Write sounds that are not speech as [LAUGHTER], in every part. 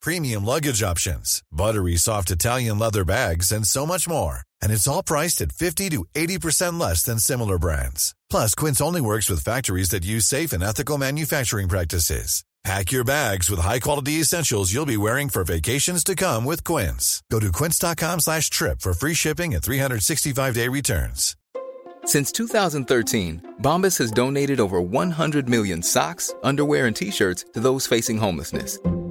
premium luggage options, buttery soft Italian leather bags, and so much more. And it's all priced at 50 to 80% less than similar brands. Plus, Quince only works with factories that use safe and ethical manufacturing practices. Pack your bags with high-quality essentials you'll be wearing for vacations to come with Quince. Go to quince.com slash trip for free shipping and 365-day returns. Since 2013, Bombas has donated over 100 million socks, underwear, and T-shirts to those facing homelessness.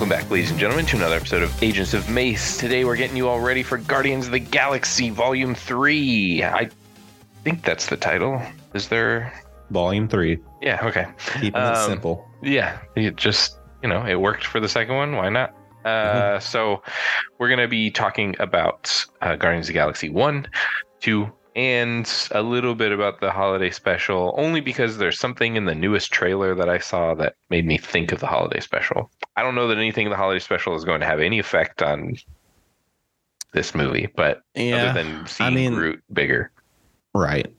Welcome back, ladies and gentlemen, to another episode of Agents of Mace. Today we're getting you all ready for Guardians of the Galaxy Volume 3. I think that's the title. Is there. Volume three. Yeah, okay. Keeping it Um, simple. Yeah, it just, you know, it worked for the second one. Why not? Uh, So we're going to be talking about uh, Guardians of the Galaxy 1, 2, and a little bit about the holiday special, only because there's something in the newest trailer that I saw that made me think of the holiday special. I don't know that anything in the holiday special is going to have any effect on this movie, but Yeah, other than seeing mean- Groot bigger. Right.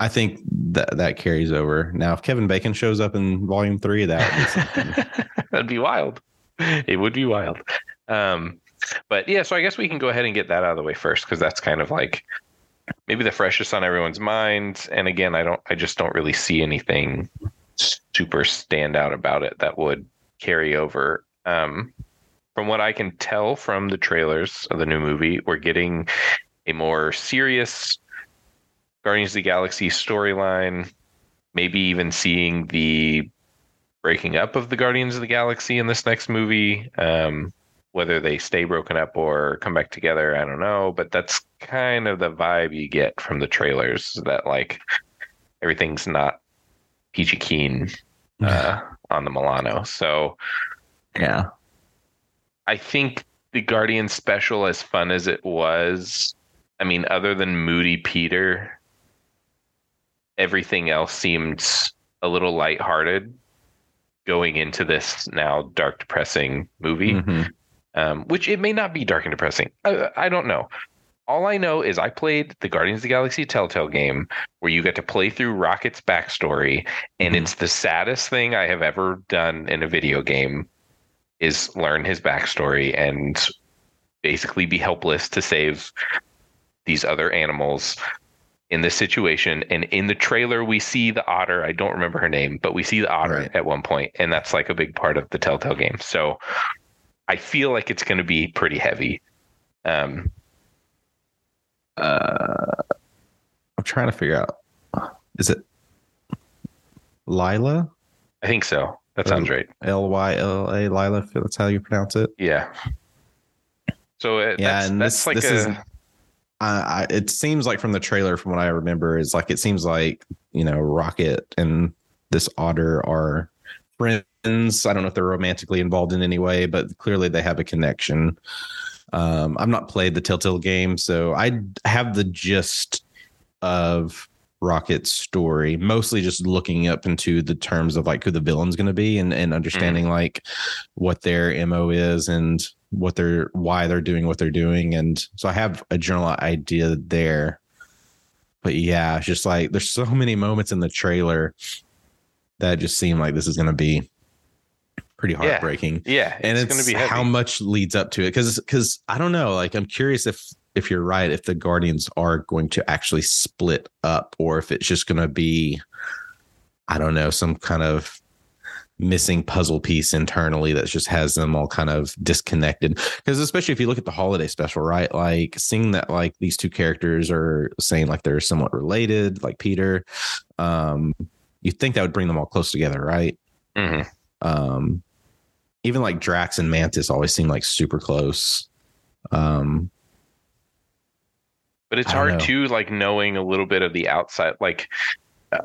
I think that that carries over. Now, if Kevin Bacon shows up in volume three, that would be [LAUGHS] something. That'd be wild. It would be wild. Um, but yeah, so I guess we can go ahead and get that out of the way first because that's kind of like maybe the freshest on everyone's mind. And again, I don't, I just don't really see anything super stand out about it that would carry over. Um, from what I can tell from the trailers of the new movie, we're getting a more serious Guardians of the Galaxy storyline. Maybe even seeing the breaking up of the Guardians of the Galaxy in this next movie. Um, whether they stay broken up or come back together, I don't know. But that's kind of the vibe you get from the trailers that like everything's not peachy keen uh, on the Milano. So yeah. I think the Guardian special, as fun as it was, I mean, other than Moody Peter, everything else seemed a little lighthearted going into this now dark, depressing movie. Mhm. Um, which it may not be dark and depressing. I, I don't know. All I know is I played the Guardians of the Galaxy Telltale game where you get to play through Rocket's backstory, and Mhm. it's the saddest thing I have ever done in a video game is learn his backstory and basically be helpless to save these other animals in this situation. And in the trailer, we see the otter. I don't remember her name, but we see the otter Right. at one point, and that's like a big part of the Telltale game. So I feel like it's going to be pretty heavy. Um, Uh, I'm trying to figure out. Is it Lila? I think so. That sounds right. L Y L A Lila. If that's how you pronounce it. Yeah. So uh, Yeah, that's, and that's this like this a is. I, I, it seems like from the trailer, from what I remember, is like it seems like you know Rocket and this otter are friends. I don't know if they're romantically involved in any way, but clearly they have a connection. Um, I've not played the Telltale game, so I have the gist of Rocket's story, mostly just looking up into the terms of like who the villain's going to be and, and understanding like what their MO is and what they're why they're doing what they're doing. And so I have a general idea there. But yeah, it's just like there's so many moments in the trailer that just seemed like this is going to be pretty heartbreaking. Yeah, and it's, going to be heavy. how much leads up to it. Because because i don't know like i'm curious if if you're right if the guardians are going to actually split up or if it's just going to be i don't know some kind of missing puzzle piece internally that just has them all kind of disconnected. Because especially if you look at the holiday special right? Like seeing that like these two characters are saying like they're somewhat related like peter um you think that would bring them all close together right Mhm. um even like drax and mantis always seem like super close um But it's hard too, like knowing a little bit of the outside. Like uh,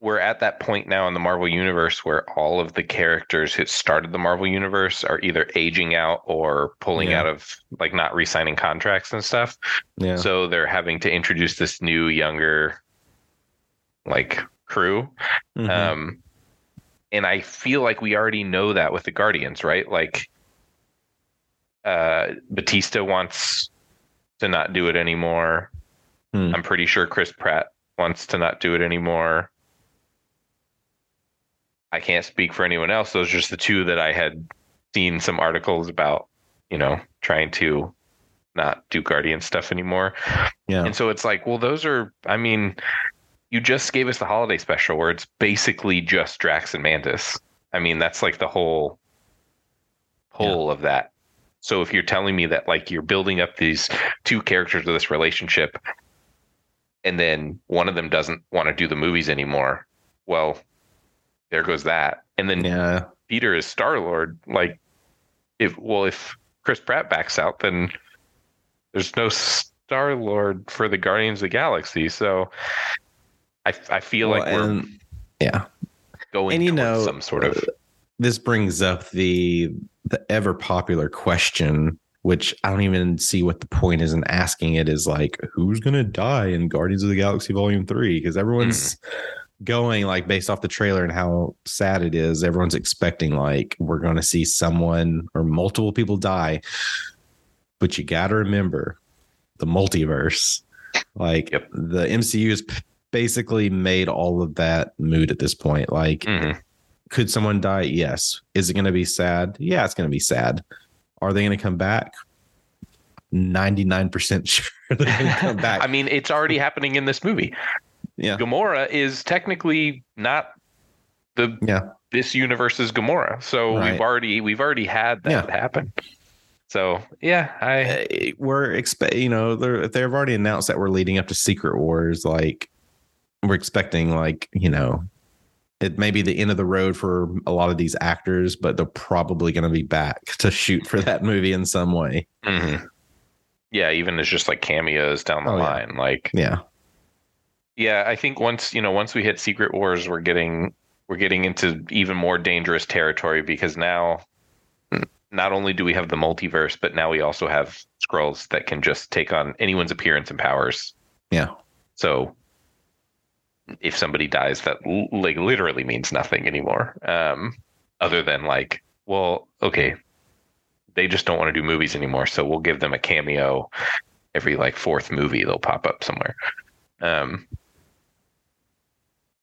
we're at that point now in the Marvel universe where all of the characters who started the Marvel universe are either aging out or pulling Yeah. out of like not re-signing contracts and stuff. yeah So they're having to introduce this new, younger, like crew. Mhm. Um, and I feel like we already know that with the Guardians, right? Like, uh, Bautista wants to not do it anymore. Hmm. I'm pretty sure Chris Pratt wants to not do it anymore. I can't speak for anyone else. Those are just the two that I had seen some articles about, you know, trying to not do Guardian stuff anymore. yeah And so it's like, well, those are, I mean, you just gave us the holiday special where it's basically just Drax and Mantis. I mean, that's like the whole whole of that. So if you're telling me that like you're building up these two characters of this relationship and then one of them doesn't want to do the movies anymore, well, there goes that. And then yeah Peter is Star Lord. Like, if well, if Chris Pratt backs out, then there's no Star Lord for the Guardians of the Galaxy. So, I I feel Well, like we're and- yeah. going and you know, some sort of uh, this brings up the the ever popular question which i don't even see what the point is in asking it is like who's gonna die in guardians of the galaxy volume 3 because everyone's hmm. going like based off the trailer and how sad it is everyone's expecting like we're gonna see someone or multiple people die. But you gotta remember the multiverse like Yep. the mcu is p- basically made all of that mood at this point like Mhm. could someone die? Yes. Is it going to be sad? Yeah, it's going to be sad. Are they going to come back? 99% [LAUGHS] sure they're going to come [LAUGHS] back. I mean, it's already happening in this movie. yeah. Gamora is technically not the Yeah. this universe's Gamora. So Right. we've already we've already had that Yeah. happen. So yeah, I Uh, We're expect, you know, they're, they've already announced that we're leading up to Secret Wars, like we're expecting, like, you know, it may be the end of the road for a lot of these actors, but they're probably going to be back to shoot for that movie in some way. mhm. yeah, even as just like cameos down the Oh, yeah. line, like Yeah. yeah, I think once you know once we hit Secret Wars, we're getting we're getting into even more dangerous territory because now not only do we have the multiverse, but now we also have Skrulls that can just take on anyone's appearance and powers. Yeah. So if somebody dies, that like literally means nothing anymore. Um, other than like, well, okay, they just don't want to do movies anymore, so we'll give them a cameo every like fourth movie. They'll pop up somewhere. Um.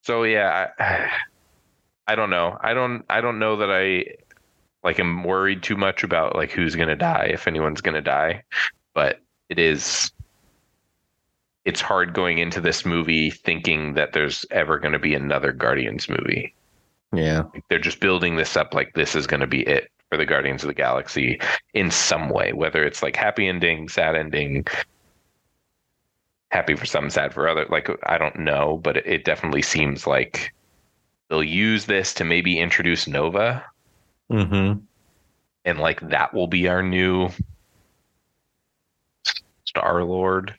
So yeah, I, I don't know. I don't. I don't know that I like am worried too much about like who's gonna die if anyone's gonna die, but it is it's hard going into this movie thinking that there's ever going to be another Guardians movie. Yeah. They're just building this up like this is going to be it for the Guardians of the Galaxy in some way, whether it's like happy ending, sad ending, happy for some, sad for other. Like I don't know, but it, it definitely seems like they'll use this to maybe introduce Nova, Mm-hmm. and like that will be our new Star Lord.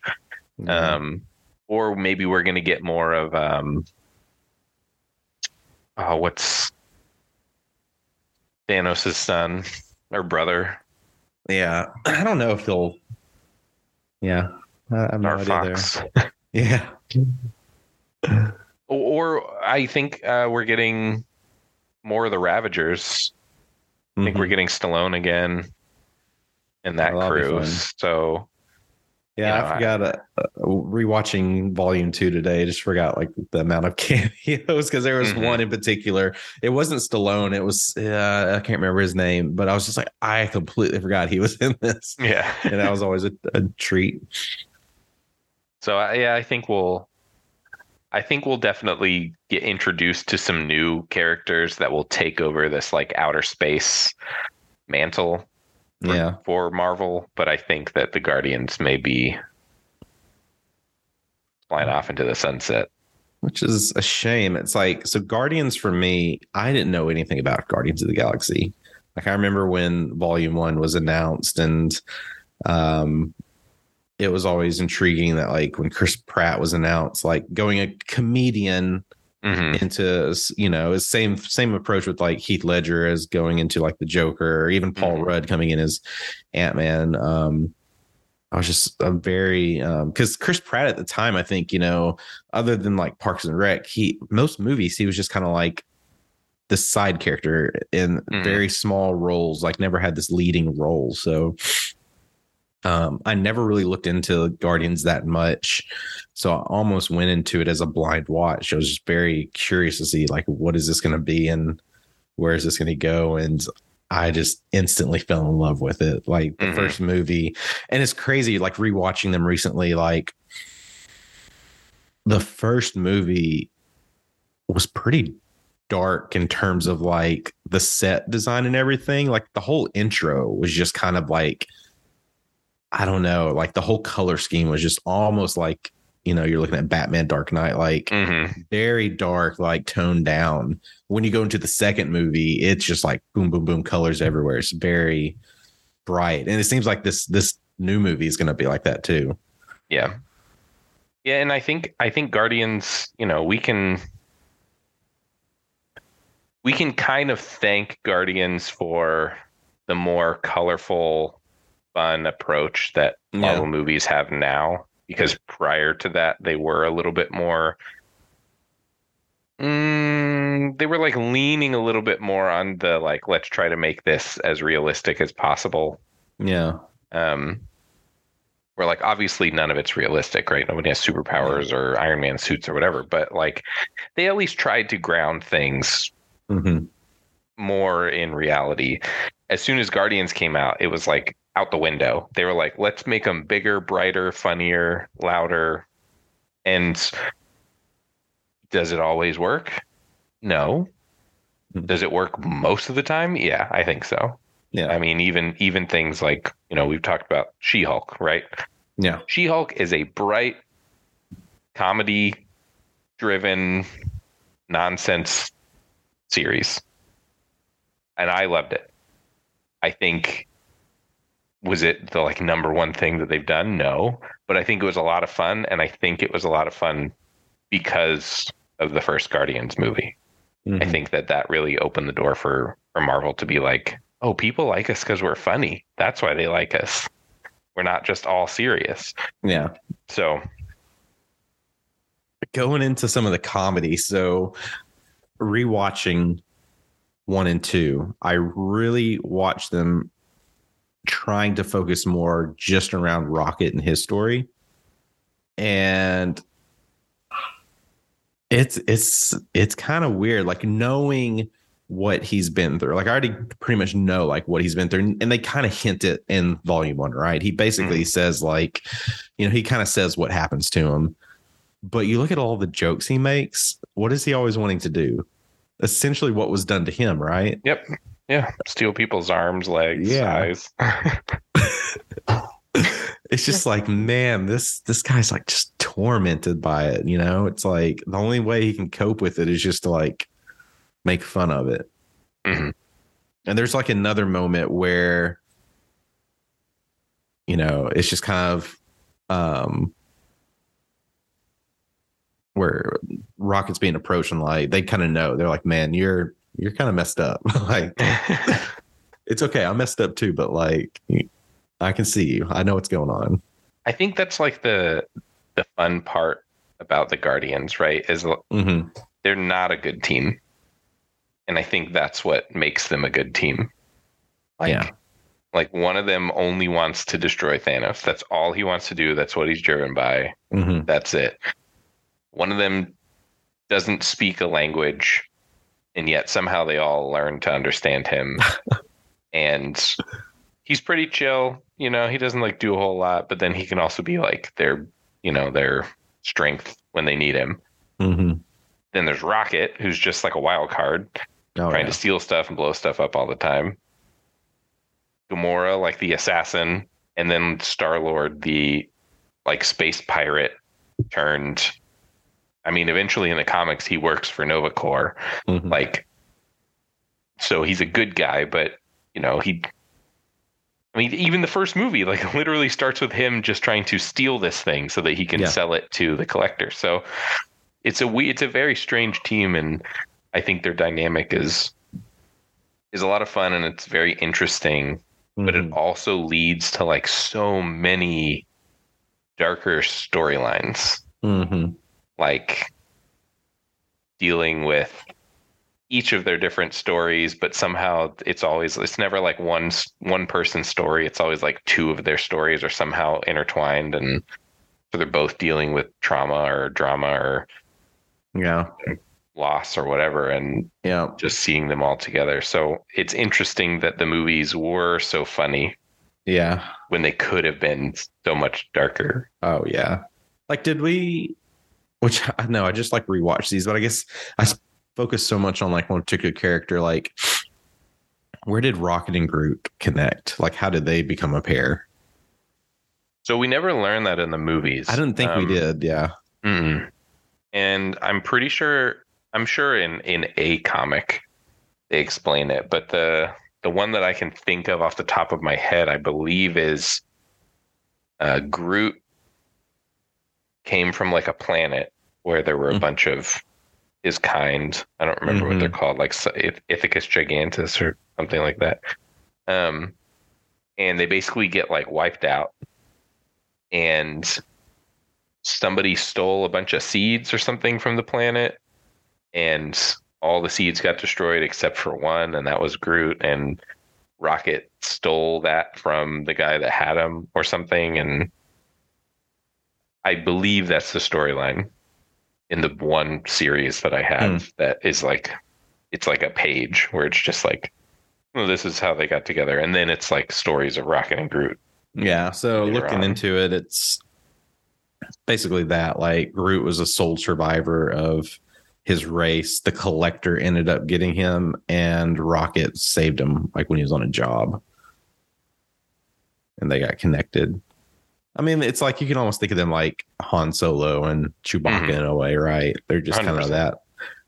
Um, or maybe we're going to get more of um, uh, what's Thanos' son or brother, yeah. [CLEARS THROAT] I don't know if they'll. Yeah. I I have no there. Fox. [LAUGHS] Yeah. Or, I think uh, we're getting more of the Ravagers. I think we're getting Stallone again and that that'll crew. So Yeah, you know, I forgot. Uh, uh, rewatching Volume Two today, I just forgot like the amount of [LAUGHS] cameos because there was Mhm. one in particular. It wasn't Stallone. It was uh, I can't remember his name, but I was just like, I completely forgot he was [LAUGHS] in this, yeah. and that was always a, a treat. So I yeah, I think we'll I think we'll definitely get introduced to some new characters that will take over this like outer space mantle for, Yeah. for Marvel, but I think that the Guardians may be flying off into the sunset. which is a shame. It's like so Guardians for me, I didn't know anything about Guardians of the Galaxy. Like I remember when Volume 1 was announced and um it was always intriguing that like when Chris Pratt was announced like going a comedian hmm into you know it's same same approach with like Heath Ledger as going into like the Joker or even Paul Mhm. Rudd coming in as Ant-Man um I was just a very um because Chris Pratt at the time I think you know other than like Parks and Rec he most movies he was just kind of like the side character in Mhm. very small roles like never had this leading role so um I never really looked into Guardians that much so I almost went into it as a blind watch. I was just very curious to see like what is this going to be and where is this going to go and I just instantly fell in love with it. Like the Mhm. first movie and it's crazy like rewatching them recently like the first movie was pretty dark in terms of like the set design and everything. Like the whole intro was just kind of like I don't know, like the whole color scheme was just almost like, you know, you're looking at Batman Dark Knight, like hmm very dark, like toned down. When you go into the second movie, it's just like boom, boom, boom, colors everywhere. It's very bright. And it seems like this this new movie is gonna be like that too. Yeah. Yeah, and I think I think Guardians, you know, we can we can kind of thank Guardians for the more colorful, fun approach that Yeah. Marvel movies have now. Because prior to that, they were a little bit more. Mm, they were like leaning a little bit more on the like, let's try to make this as realistic as possible Yeah. um where like obviously none of it's realistic right nobody has superpowers or iron man suits or whatever but like they at least tried to ground things hmm more in reality as soon as guardians came out it was like out the window they were like let's make them bigger brighter funnier louder and does it always work no Mhm. does it work most of the time yeah i think so Yeah. I mean, even even things like you know we've talked about She-Hulk, right? Yeah. She-Hulk is a bright, comedy-driven, nonsense series, and I loved it. I think was it the like number one thing that they've done? No, but I think it was a lot of fun, and I think it was a lot of fun because of the first Guardians movie. I Mhm. think that that really opened the door for for Marvel to be like, oh, people like us because we're funny. That's why they like us. We're not just all serious. Yeah. So going into some of the comedy. So rewatching one and two, I really watched them trying to focus more just around Rocket and his story. And it's it's it's kind of weird, like knowing what he's been through. Like I already pretty much know like what he's been through. And they kind of hint it in volume one, right? He basically mm-hmm. says like, you know, he kind of says what happens to him but you look at all the jokes he makes what is he always wanting to do essentially what was done to him right yep. Yeah. Steal people's arms, legs, Yeah. eyes. [LAUGHS] it's just like man this this guy's like just tormented by it you know it's like the only way he can cope with it is just to like make fun of it Mhm. and there's like another moment where you know it's just kind of um where rocket's being approached and like they kind of know they're like man you're you're kind of messed up [LAUGHS] like [LAUGHS] it's okay i messed up too but like i can see you i know what's going on I think that's like the the fun part about the Guardians, right? Is mm-hmm. they're not a good team. And I think that's what makes them a good team. Like, Yeah. like one of them only wants to destroy Thanos. That's all he wants to do. That's what he's driven by. Mm-hmm. That's it. One of them doesn't speak a language, and yet somehow they all learn to understand him. [LAUGHS] and he's pretty chill. You know, he doesn't like do a whole lot, but then he can also be like their, you know, their strength when they need him. Mm-hmm. Then there's Rocket, who's just like a wild card, Oh, trying yeah. to steal stuff and blow stuff up all the time. Gamora, like the assassin, and then Star Lord, the like space pirate turned. I mean, eventually in the comics, he works for Nova Corps. Mhm. Like, so he's a good guy, but you know, he. I mean, even the first movie, like, [LAUGHS] literally starts with him just trying to steal this thing so that he can Yeah. sell it to the collector. So, it's a we, it's a very strange team, and I think their dynamic is is a lot of fun and it's very interesting. But it Mhm. also leads to like so many darker storylines Mhm. Like dealing with each of their different stories but somehow it's always it's never like one one person's story it's always like two of their stories are somehow intertwined and so they're both dealing with trauma or drama or yeah. loss or whatever and Yeah. just seeing them all together so it's interesting that the movies were so funny Yeah. when they could have been so much darker Oh yeah. Like, did we? Which [LAUGHS] I know I just like rewatch these, but I guess I focus so much on like one particular character. Like, where did Rocket and Groot connect? Like, how did they become a pair? so we never learned that in the movies I didn't think Um, we did. Yeah. Mm-mm. And I'm pretty sure I'm sure in in a comic they explain it, but the the one that I can think of off the top of my head, I believe, is uh, Groot came from like a planet where there were a Mhm. bunch of his kind. I don't remember what they're called, like Ith- Ithacus gigantus or something like that. Um, and they basically get like wiped out, and somebody stole a bunch of seeds or something from the planet, and all the seeds got destroyed except for one, and that was Groot. And Rocket stole that from the guy that had him or something, and I believe that's the storyline in the one series that I have hmm. that is like it's like a page where it's just like well, this is how they got together, and then it's like stories of Rocket and Groot. Yeah. So looking on. into it, it's basically that like Groot was a sole survivor of his race. The collector ended up getting him, and Rocket saved him like when he was on a job. And they got connected. I mean, it's like you can almost think of them like Han Solo and Chewbacca Mhm. in a way, right? They're just kind of that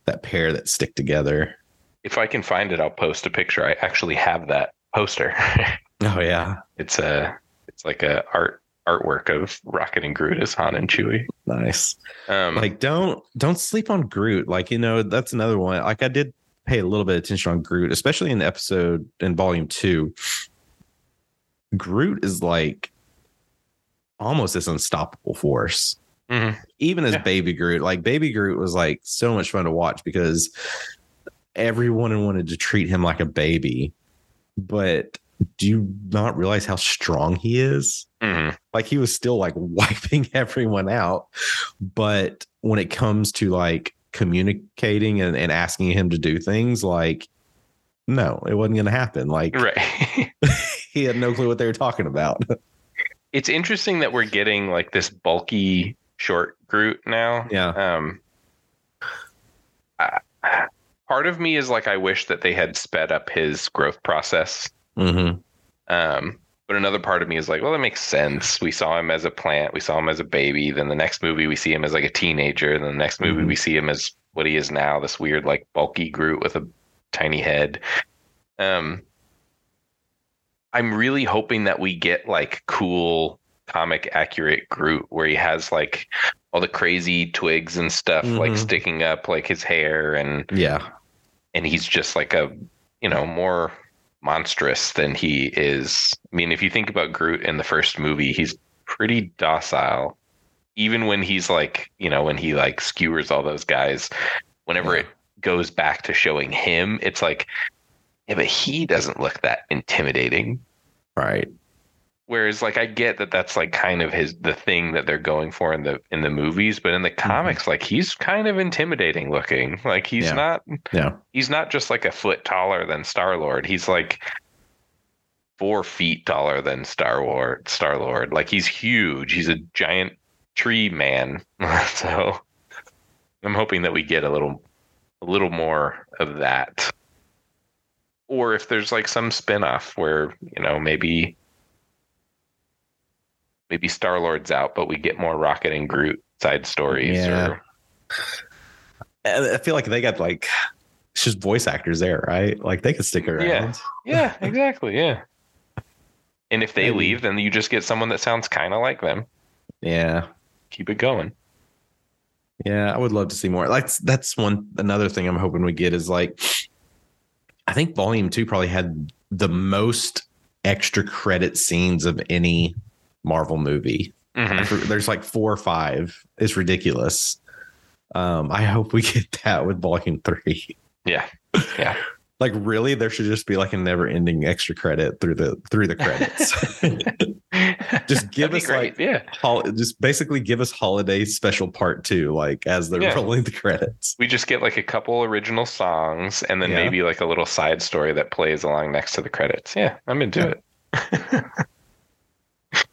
that pair that stick together. If I can find it, I'll post a picture. I actually have that poster. [LAUGHS] Oh yeah, it's a it's like a art artwork of Rocket and Groot as Han and Chewie. nice. Um, like don't don't sleep on Groot. Like you know that's another one. Like I did pay a little bit of attention on Groot, especially in the episode in volume two. Groot is like almost this unstoppable force. mhm. Even as Yeah. baby Groot, like baby Groot was like so much fun to watch because everyone wanted to treat him like a baby. But do you not realize how strong he is? Mhm. like he was still like [LAUGHS] wiping everyone out but when it comes to like communicating and, and asking him to do things like no it wasn't going to happen like right. [LAUGHS] [LAUGHS] he had no clue what they were talking about it's interesting that we're getting like this bulky short Groot now. yeah Um, I, part of me is like I wish that they had sped up his growth process. mm-hmm. Um, but another part of me is like, well, that makes sense. We saw him as a plant, we saw him as a baby. Then the next movie, we see him as like a teenager. Then the next movie, Mhm. we see him as what he is now, this weird, like bulky Groot with a tiny head. Um, I'm really hoping that we get like cool comic accurate Groot where he has like all the crazy twigs and stuff like Mhm. sticking up like his hair and yeah and he's just like a you know more monstrous than he is i mean if you think about groot in the first movie he's pretty docile even when he's like you know when he like skewers all those guys whenever Yeah. it goes back to showing him it's like yeah but he doesn't look that intimidating right whereas like i get that that's like kind of his the thing that they're going for in the in the movies but in the mm-hmm. comics like he's kind of intimidating looking like he's Yeah. not yeah he's not just like a foot taller than Star Lord. He's like four feet taller than Star Lord. Star Lord, like he's huge. He's a giant tree man. [LAUGHS] so I'm hoping that we get a little a little more of that. Or if there's like some spin-off where, you know, maybe maybe Star Lord's out, but we get more Rocket and Groot side stories Yeah. or I feel like they got like it's just voice actors there, right? Like they could stick around. Yeah. Yeah, [LAUGHS] exactly. Yeah. And if they Maybe. leave, then you just get someone that sounds kind of like them. Yeah. Keep it going. Yeah, I would love to see more. Like that's one another thing I'm hoping we get is like I think volume 2 probably had the most extra credit scenes of any Marvel movie. Mhm. There's like 4 or 5. It's ridiculous. Um I hope we get [LAUGHS] that with volume 3. Yeah. Yeah. Like really there should just be like a never-ending extra credit through the through the credits. [LAUGHS] [LAUGHS] Just give That'd us, great. like- yeah. Hol- just basically give us holiday special part 2 like as they're Yeah. rolling the credits. We just get like a couple original songs and then Yeah. maybe like a little side story that plays along next to the credits. Yeah, I'm into it. [LAUGHS]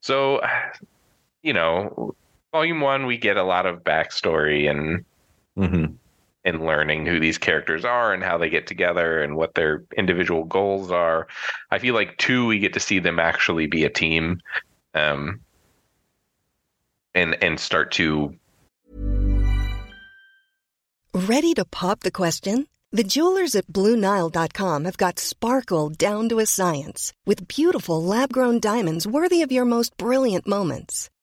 so, you know, volume one, we get a lot of backstory and Mhm. And learning who these characters are and how they get together and what their individual goals are. I feel like two, we get to see them actually be a team, um, and and start to Ready to pop the question? The jewelers at BlueNile.com have got sparkle down to a science with beautiful lab grown diamonds worthy of your most brilliant moments.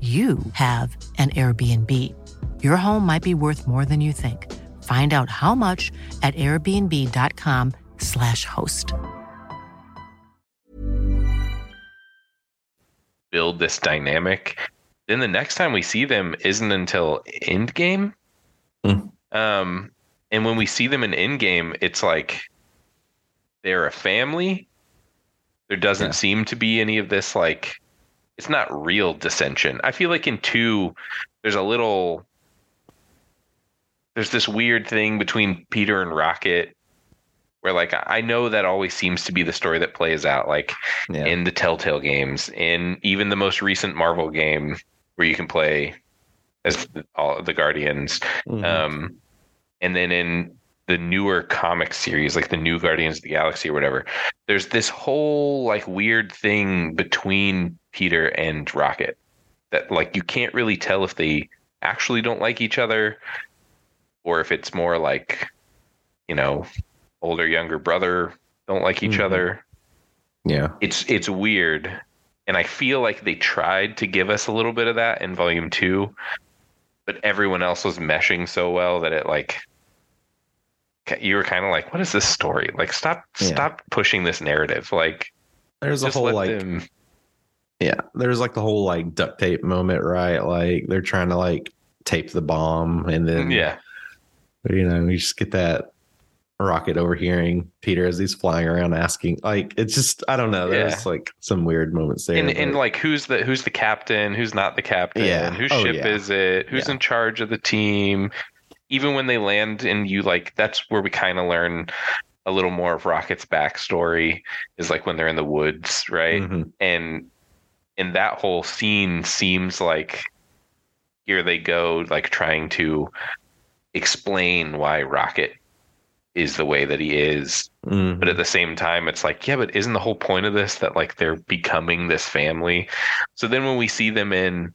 you have an Airbnb. Your home might be worth more than you think. Find out how much at airbnb.com/slash host. build this dynamic. Then the next time we see them isn't until Endgame. Hmm. Um, and when we see them in Endgame, it's like they're a family. There doesn't Yeah. seem to be any of this like it's not real dissension. I feel like in two, there's a little there's this weird thing between Peter and Rocket where like I know that always seems to be the story that plays out. Like Yeah. in the Telltale games, in even the most recent Marvel game where you can play as the- all the Guardians, Mhm. um, and then in the newer comic series, like the New Guardians of the Galaxy or whatever, there's this whole like weird thing between Peter and Rocket that like you can't really tell if they actually don't like each other or if it's more like you know older younger brother don't like each Mhm. other yeah. it's it's weird and i feel like they tried to give us a little bit of that in volume two but everyone else was meshing so well that it like you were kind of like what is this story like stop Yeah. stop pushing this narrative like There's a whole like them Yeah, there's like the whole like duct tape moment, right? Like they're trying to like tape the bomb, and then Yeah. you know you just get that rocket overhearing Peter as he's flying around asking, like it's just I don't know. There's like some weird moments there. And, and like who's the who's the captain? Who's not the captain? Yeah. Whose Oh, ship yeah. is it? Who's Yeah. in charge of the team? Even when they land and you like that's where we kind of learn a little more of Rocket's backstory is like when they're in the woods, right? Mhm. And and that whole scene seems like here they go like trying to explain why Rocket is the way that he is Mhm. but at the same time it's like yeah but isn't the whole point of this that like they're becoming this family so then when we see them in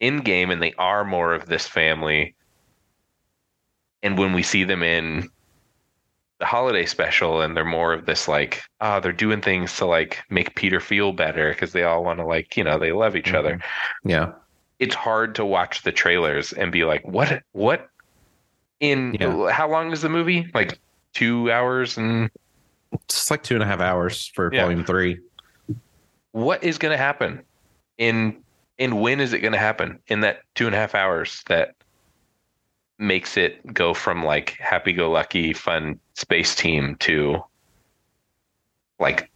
Endgame and they are more of this family and when we see them in the holiday special and they're more of this like ah they're doing things to like make peter feel better because they all want to like you know they love each other yeah, it's hard to watch the trailers and be like what what in Yeah. how long is the movie like two hours and it's like two and a half hours for Yeah. volume three. what is going to happen in and when is it going to happen in that two and a half hours that makes it go from like happy-go-lucky fun space team to like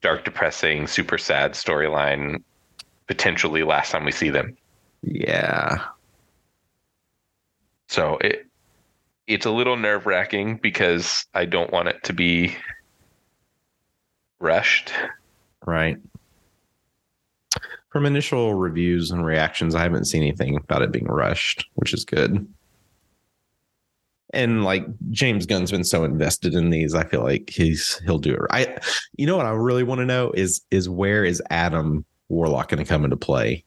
dark depressing super sad storyline potentially last time we see them Yeah, so it it's a little nerve-wracking because i don't want it to be rushed right. From initial reviews and reactions, I haven't seen anything about it being rushed, which is good. And like James Gunn's been so invested in these, I feel like he's he'll do it. I, you know what I really want to know is is where is Adam Warlock going to come into play?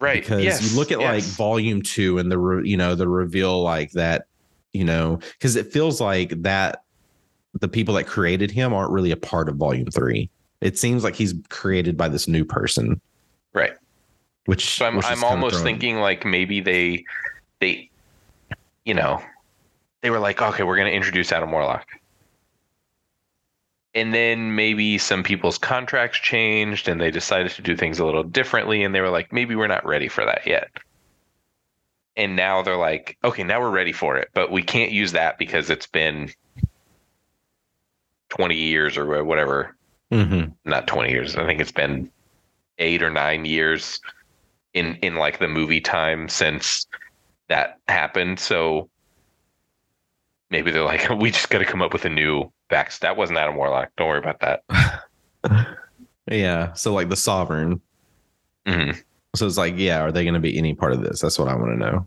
right. Because yes, you look at like volume two and the re, you know the reveal like that you know because it feels like that the people that created him aren't really a part of volume three. It seems like he's created by this new person. Right. Which So I'm which I'm almost throwing- thinking like maybe they they you know they were like okay we're gonna introduce Adam Warlock, and then maybe some people's contracts changed and they decided to do things a little differently and they were like maybe we're not ready for that yet. And now they're like okay now we're ready for it but we can't use that because it's been 20 years or whatever Mhm. not 20 years i think it's been eight or nine years in in like the movie time since that happened so maybe they're like [LAUGHS] we just got to come up with a new back that wasn't adam warlock. Don't worry about that. [LAUGHS] Yeah so like the sovereign. Mhm. so it's like yeah are they going to be any part of this? That's what i want to know.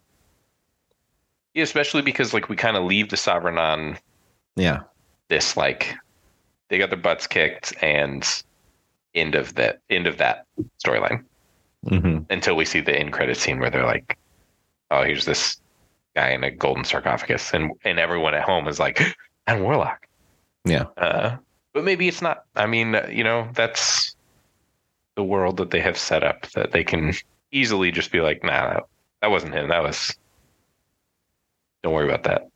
Yeah, especially because like we kind of leave the sovereign on yeah. this like they got their butts kicked and end of that end of that storyline. Hmm until we see the end credit scene where they're like oh here's this guy in a golden sarcophagus and and everyone at home is like [GASPS] adam warlock yeah Uh, but maybe it's not. I mean, uh, you know, that's the world that they have set up that they can easily just be like, nah, that, that wasn't him. That was. Don't worry about that.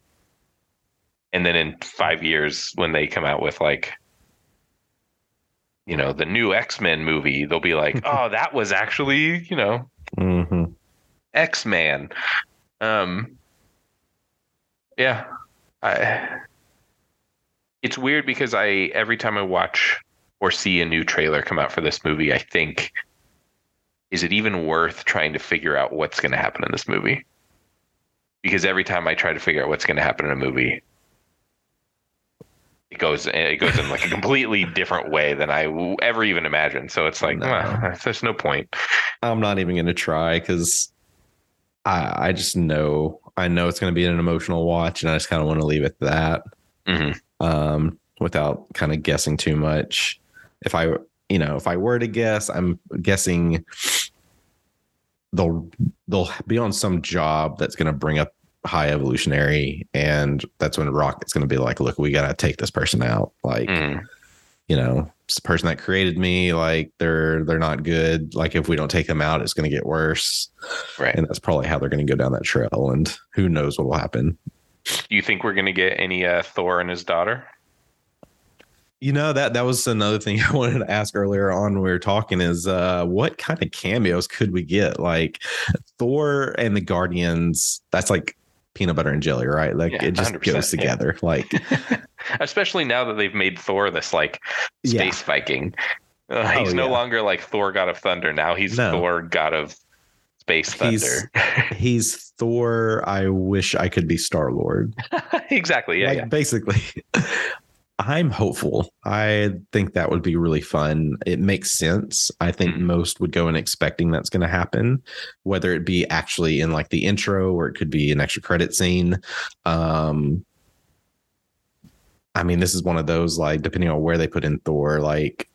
And then in five years, when they come out with like, you know, the new X Men movie, they'll be like, [LAUGHS] oh, that was actually, you know, hmm X Man. Um, yeah, I. It's weird because I every time I watch or see a new trailer come out for this movie, I think, is it even worth trying to figure out what's going to happen in this movie? Because every time I try to figure out what's going to happen in a movie, it goes it goes in like a completely different way than I ever even imagined. So it's like, No. well, there's no point. I'm not even going to try because I I just know I know it's going to be an emotional watch, and I just kind of want to leave it at that hmm um, without kind of guessing too much. If I you know if I were to guess, I'm guessing they'll they'll be on some job that's going to bring up high evolutionary, and that's when Rocket's going to be like, look, we got to take this person out, like Mm. You know it's the person that created me like they're they're not good like if we don't take them out it's going to get worse Right. and that's probably how they're going to go down that trail and who knows what will happen Do you think we're going to get any uh, Thor and his daughter? You know that that was another thing [LAUGHS] I wanted to ask earlier on when we were talking is uh what kind of cameos could we get? Like Thor and the Guardians, that's like peanut butter and jelly, right? Like Yeah, it just 100%, goes yeah. together. [LAUGHS] Like Especially now that they've made Thor this like Yeah. space Viking. [LAUGHS] Uh, Oh, he's no yeah. longer like Thor, God of Thunder. Now he's No. Thor, God of Space He's- Thunder. [LAUGHS] he's Thor. I wish I could be Star Lord. exactly. Yeah. like yeah. basically. I'm hopeful. I think that would be really fun. It makes sense. I think Mhm. most would go in expecting that's going to happen, whether it be actually in like the intro or it could be an extra credit scene. Um, I mean, this is one of those like depending on where they put in Thor, like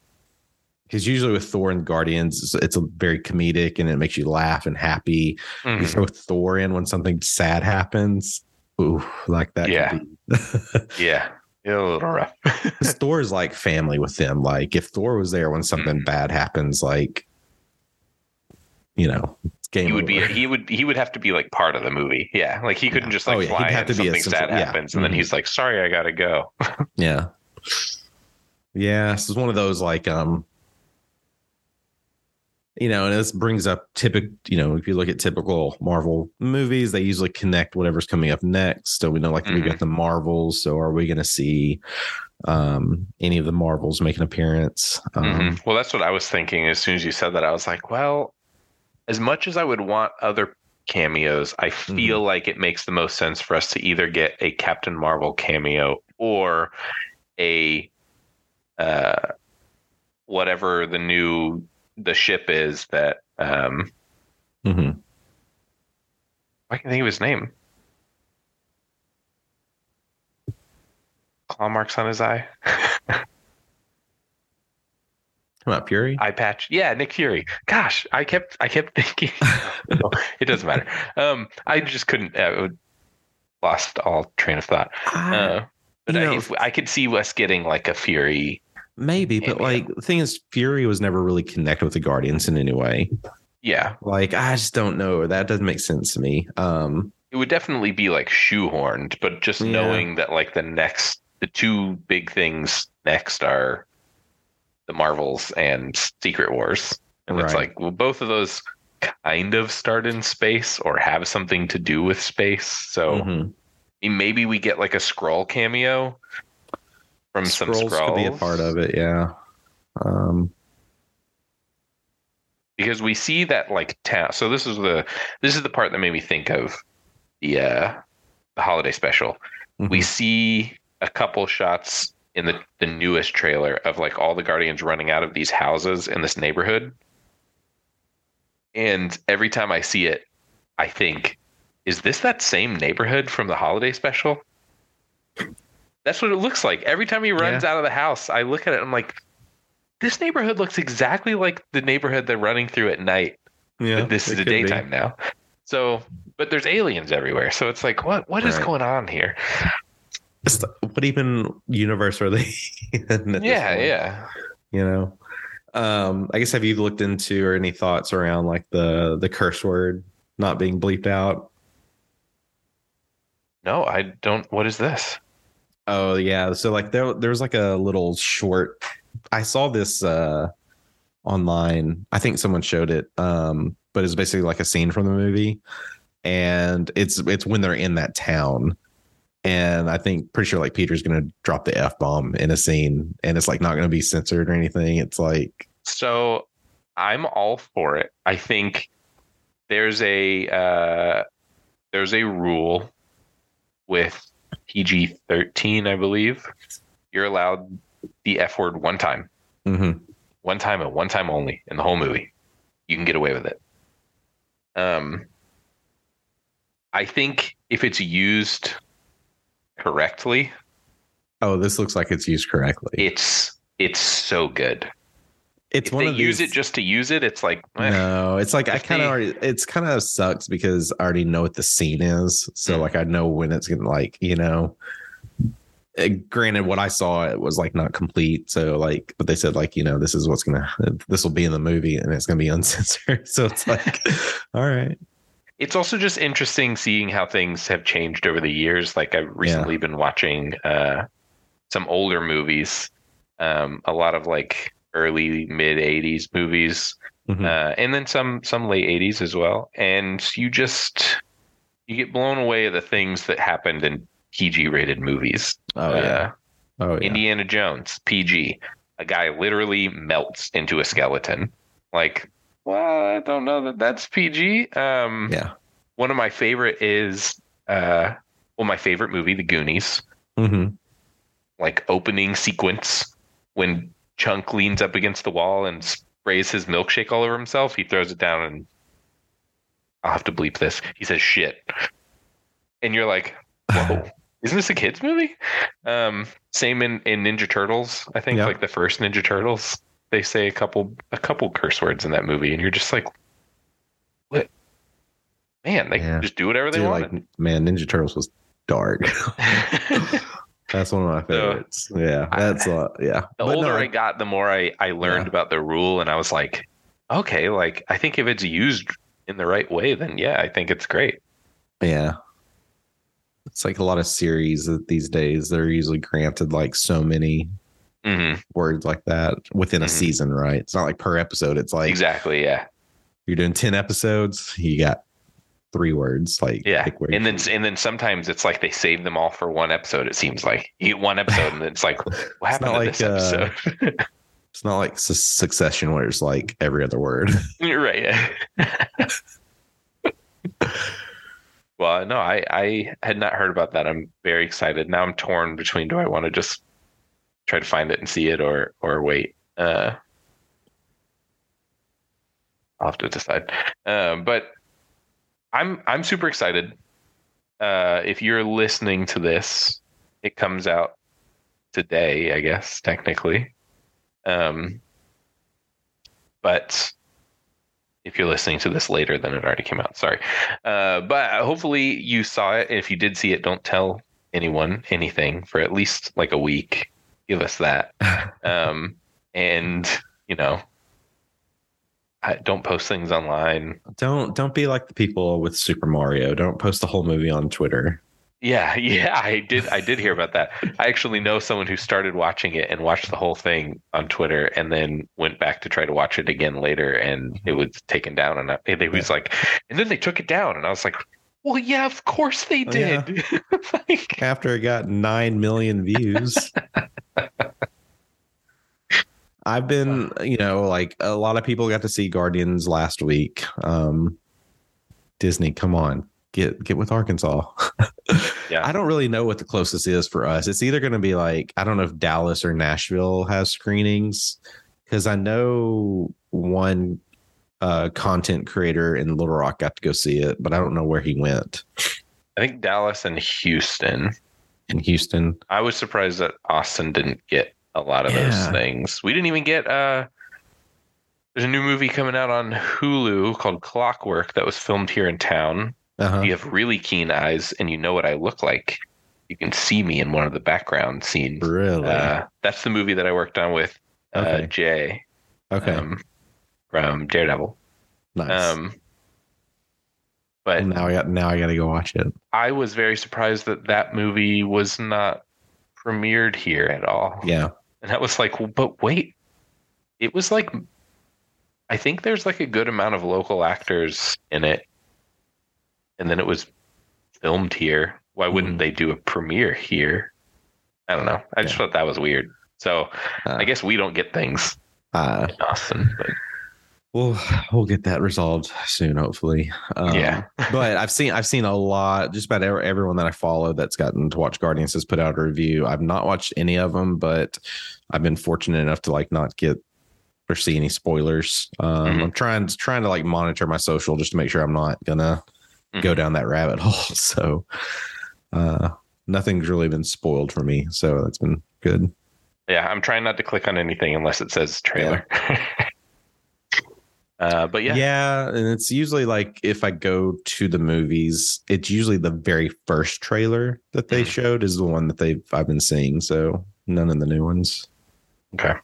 because usually with Thor and Guardians, it's, it's a very comedic and it makes you laugh and happy. You Mhm. throw Thor in when something sad happens. Ooh, like that. Yeah. Could be. Yeah. Yeah, a little rough. 'Cause [LAUGHS] Thor is like family with them. Like if Thor was there when something Mhm. bad happens, like you know, game. he would be he would he would have to be like part of the movie. Yeah. Like he couldn't just like Oh, yeah, fly have in to something sad yeah. happens and then Mhm. he's like, sorry, I gotta go. [LAUGHS] yeah, yeah. This is one of those like um, you know, and this brings up typical. You know, if you look at typical Marvel movies, they usually connect whatever's coming up next. So we know like we Mhm. got the Marvels. So are we going to see um any of the Marvels make an appearance? Um, Mhm. Well, that's what I was thinking. As soon as you said that, I was like, well, as much as I would want other cameos, I feel Mm-hmm. like it makes the most sense for us to either get a Captain Marvel cameo or a uh, whatever the new the ship is that um, mhm. I can think of his name. Claw marks on his eye. Come out, Fury. eye patch. Yeah, Nick Fury. Gosh, I kept I kept thinking. [LAUGHS] No, it doesn't matter. Um, I just couldn't. Uh, lost all train of thought. Uh, but I, know- I could see us getting like a Fury. Maybe, but like the thing is, Fury was never really connected with the Guardians in any way. Yeah, Like, I just don't know. That doesn't make sense to me. Um, it would definitely be like shoehorned, but just Yeah. knowing that like the next, the two big things next are the Marvels and Secret Wars, and it's like well, both of those kind of start in space or have something to do with space. So. mhm. maybe we get like a Skrull cameo from some Skrulls scrolls could be a part of it. Yeah. Um, because we see that like town. So this is the this is the part that made me think of the uh, the holiday special. We mhm. see a couple shots in the the newest trailer of like all the guardians running out of these houses in this neighborhood, and every time I see it, I think, is this that same neighborhood from the holiday special? That's what it looks like. Every time he runs Yeah. out of the house, I look at it. I'm like, this neighborhood looks exactly like the neighborhood they're running through at night. yeah. but this is the could be. daytime now. So, but there's aliens everywhere. So it's like, what what is Right. going on here? What even universe are they [LAUGHS] in? Yeah, yeah. You know. Um, I guess have you looked into or any thoughts around like the the curse word not being bleeped out? No, I don't. What is this? Oh yeah. So like there there was like a little short I saw this uh online. I think someone showed it. Um, but it's basically like a scene from the movie. And it's it's when they're in that town. And I think pretty sure like Peter's gonna drop the F bomb in a scene and it's like not gonna be censored or anything. It's like So, I'm all for it. I think there's a uh, there's a rule with PG thirteen, I believe. You're allowed the F word one time, mhm. one time and one time only in the whole movie. You can get away with it. Um, I think if it's used correctly, oh, this looks like it's used correctly. it's it's so good. It's if one they of use these, it just to use it, it's like eh. No, it's like I kind of already. It's kind of sucks because I already know what the scene is, so Mm. like I know when it's gonna like you know. uh, Granted, what I saw it was like not complete, so like, but they said like you know this is what's gonna this will be in the movie and it's gonna be [LAUGHS] uncensored, so it's [LAUGHS] like, all right, It's also just interesting seeing how things have changed over the years. Like I've recently been watching uh, some older movies, um, a lot of like early mid 80s movies Mhm. uh, and then some some late 80s as well and you just you get blown away at the things that happened in pg rated movies oh yeah. Uh, Oh yeah. indiana jones pg a guy literally melts into a skeleton like well i don't know that that's pg um yeah. one of my favorite is uh well my favorite movie the goonies hmm like opening sequence when Chunk leans up against the wall and sprays his milkshake all over himself. He throws it down and I'll have to bleep this. He says shit. And you're like, whoa, [SIGHS] isn't this a kids movie? Um, same in, in Ninja Turtles. I think Yeah. like the first Ninja Turtles, they say a couple a couple curse words in that movie, and you're just like, what? Man, they Yeah. just do whatever they want. like man, Ninja Turtles was dark. [LAUGHS] [LAUGHS] That's one of my favorites. yeah, that's a lot. Yeah. [LAUGHS] the But older no, I got, the more I, I learned Yeah. about the rule, and I was like, okay, like I think if it's used in the right way, then yeah, I think it's great. Yeah. It's like a lot of series that these days they're usually granted like so many hmm words like that within a Mhm. season, right? It's not like per episode. It's like Exactly, yeah, you're doing 10 episodes, you got three words. Like yeah. And then and then sometimes it's like they save them all for one episode. It seems like you get one episode, and it's like, [LAUGHS] what happened to like, this uh, episode? [LAUGHS] it's not like Su- succession where it's like every other word. [LAUGHS] You're right. Yeah. well, no, I I had not heard about that. I'm very excited. Now I'm torn between do I want to just try to find it and see it or or wait. Uh, I'll have to decide. Um, but I'm I'm super excited. Uh, if you're listening to this, it comes out today, I guess technically. Um, but if you're listening to this later, then it already came out. Sorry. Uh, but hopefully you saw it. If you did see it, don't tell anyone anything for at least like a week. Give us that. [LAUGHS] Um, and you know, I, don't post things online. don't don't be like the people with Super Mario. Don't post the whole movie on Twitter. Yeah, [LAUGHS] yeah, I did. I did hear about that. I actually know someone who started watching it and watched the whole thing on Twitter, and then went back to try to watch it again later, and it was taken down. And I- was like, and then they took it down, and I was like, well, yeah, of course they Oh, yeah. did. [LAUGHS] like, After it got nine million views. [LAUGHS] I've been, you know, like a lot of people got to see Guardians last week. Um Disney, come on, get get with Arkansas. [LAUGHS] Yeah. I don't really know what the closest is for us. It's either going to be like I don't know if Dallas or Nashville has screenings because I know one uh content creator in Little Rock got to go see it, but I don't know where he went I think Dallas and Houston. in Houston. I was surprised that Austin didn't get a lot of those things. We didn't even get. uh There's a new movie coming out on Hulu called Clockwork that was filmed here in town. Uh-huh. you have really keen eyes and you know what I look like, you can see me in one of the background scenes. Really? Uh, that's the movie that I worked on with uh, Okay. Jay okay. um, from Daredevil. nice. Um, but now I got now I got to go watch it. I was very surprised that that movie was not premiered here at all. Yeah. And that was like, well, but wait, it was like, I think there's like a good amount of local actors in it. And then it was filmed here. Why wouldn't Mhm. they do a premiere here? I don't know. I just Yeah. thought that was weird. So Uh, I guess we don't get things uh, in Austin. But we'll we'll get that resolved soon, hopefully. Um, Yeah. [LAUGHS] but I've seen I've seen a lot. Just about everyone that I follow that's gotten to watch Guardians has put out a review. I've not watched any of them, but I've been fortunate enough to like not get or see any spoilers. Um, Mhm. I'm trying trying to like monitor my social just to make sure I'm not gonna go Mhm. down that rabbit [LAUGHS] hole. So uh, nothing's really been spoiled for me. So that's been good. yeah, I'm trying not to click on anything unless it says trailer. [LAUGHS] uh, but yeah, Yeah. And it's usually like if I go to the movies, it's usually the very first trailer that they Mhm. showed is the one that they've I've been seeing. So none of the new ones. Okay.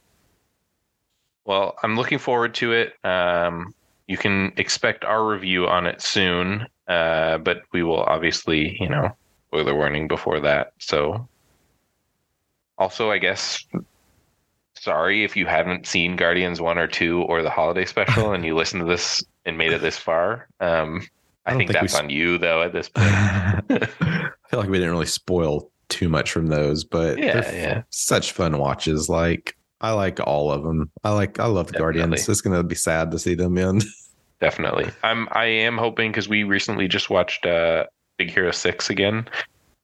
Well, I'm looking forward to it. Um, you can expect our review on it soon, uh, but we will obviously, you know, spoiler warning before that. So, also, I guess sorry if you haven't seen Guardians one or two or the holiday special and you listened to this and made it this far. Um, I, I think, think that's on you though at this [LAUGHS] point. I feel like we didn't really spoil too much from those, but Yeah, yeah. such fun watches. Like I like all of them. I like I love the Guardians. It's gonna be sad to see them end. [LAUGHS] Definitely. I'm I am hoping because we recently just watched uh Big Hero Six again.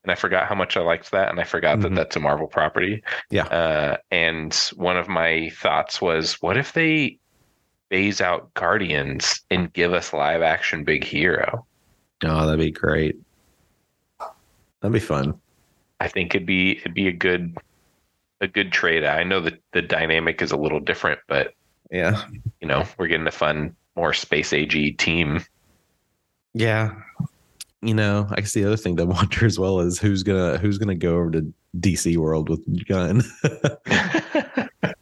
And I forgot how much I liked that, and I forgot that Mhm. that's a Marvel property. Yeah. Uh, and one of my thoughts was, what if they phase out Guardians and give us live action Big Hero? Oh, that'd be great. That'd be fun. I think it'd be it'd be a good a good trade. I know that the dynamic is a little different, but Yeah. you know we're getting a fun, more space agey team. Yeah. You know, I guess the other thing that I wonder as well is who's gonna who's gonna go over to DC World with Gunn. [LAUGHS]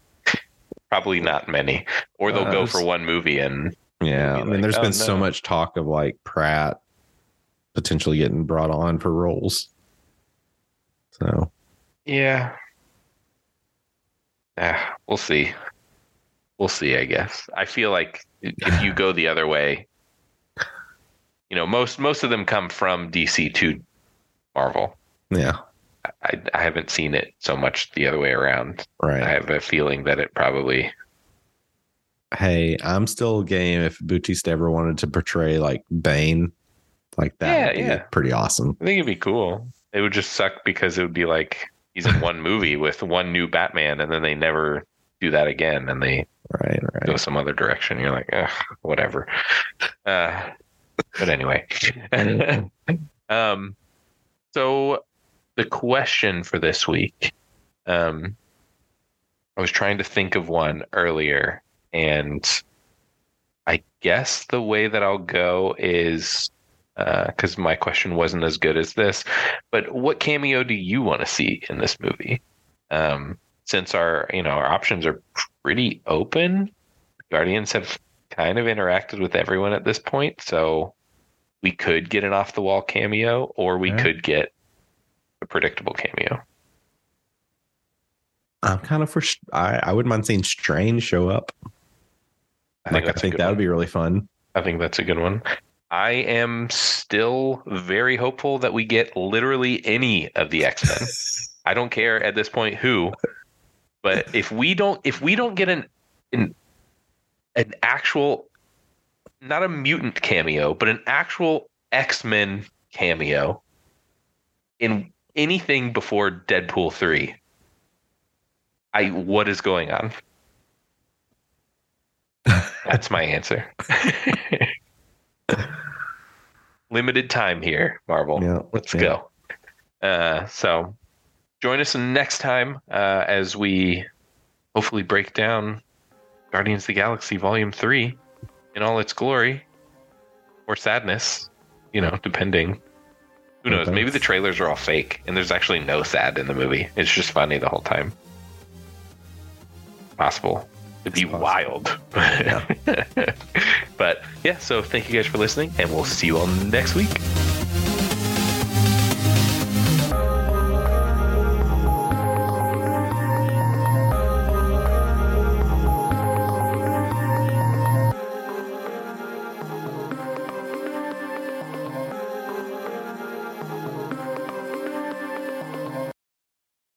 Probably not many, or they'll Uh, go for one movie and yeah. Be I mean, like, there's oh, been so much talk of like Pratt potentially getting brought on for roles. So yeah, yeah, we'll see. We'll see. I guess I feel like if you go the other way, you know, most most of them come from DC to Marvel. yeah, I, I haven't seen it so much the other way around. right. I have a feeling that it probably hey, I'm still game if Bautista ever wanted to portray like Bane, like that. Yeah, yeah. pretty awesome. I think it'd be cool. It would just suck because it would be like he's in one [LAUGHS] movie with one new Batman, and then they never do that again, and they Right, go some other direction. You're like, whatever. Uh, but anyway, [LAUGHS] um, so the question for this week, um, I was trying to think of one earlier, and I guess the way that I'll go is uh because my question wasn't as good as this, but what cameo do you want to see in this movie? Um, since our you know our options are pretty open, Guardians have kind of interacted with everyone at this point, so we could get an off the wall cameo, or we Yeah. could get a predictable cameo. I'm kind of for. I I wouldn't mind seeing Strange show up. I like I think that would be really fun. I think that's a good one. I am still very hopeful that we get literally any of the X Men. [LAUGHS] I don't care at this point who, but if we don't, if we don't get an an, an actual, not a mutant cameo, but an actual X Men cameo in anything before Deadpool three, I what is going on? [LAUGHS] That's my answer. [LAUGHS] Limited time here, Marvel. Yeah, Let's yeah. go. Uh, so join us next time uh, as we hopefully break down Guardians of the Galaxy Volume 3 in all its glory or sadness, you know, depending. Who knows? Maybe the trailers are all fake and there's actually no sad in the movie. It's just funny the whole time. Possible. It'd be possible. wild. [LAUGHS] but yeah, so thank you guys for listening and we'll see you all next week.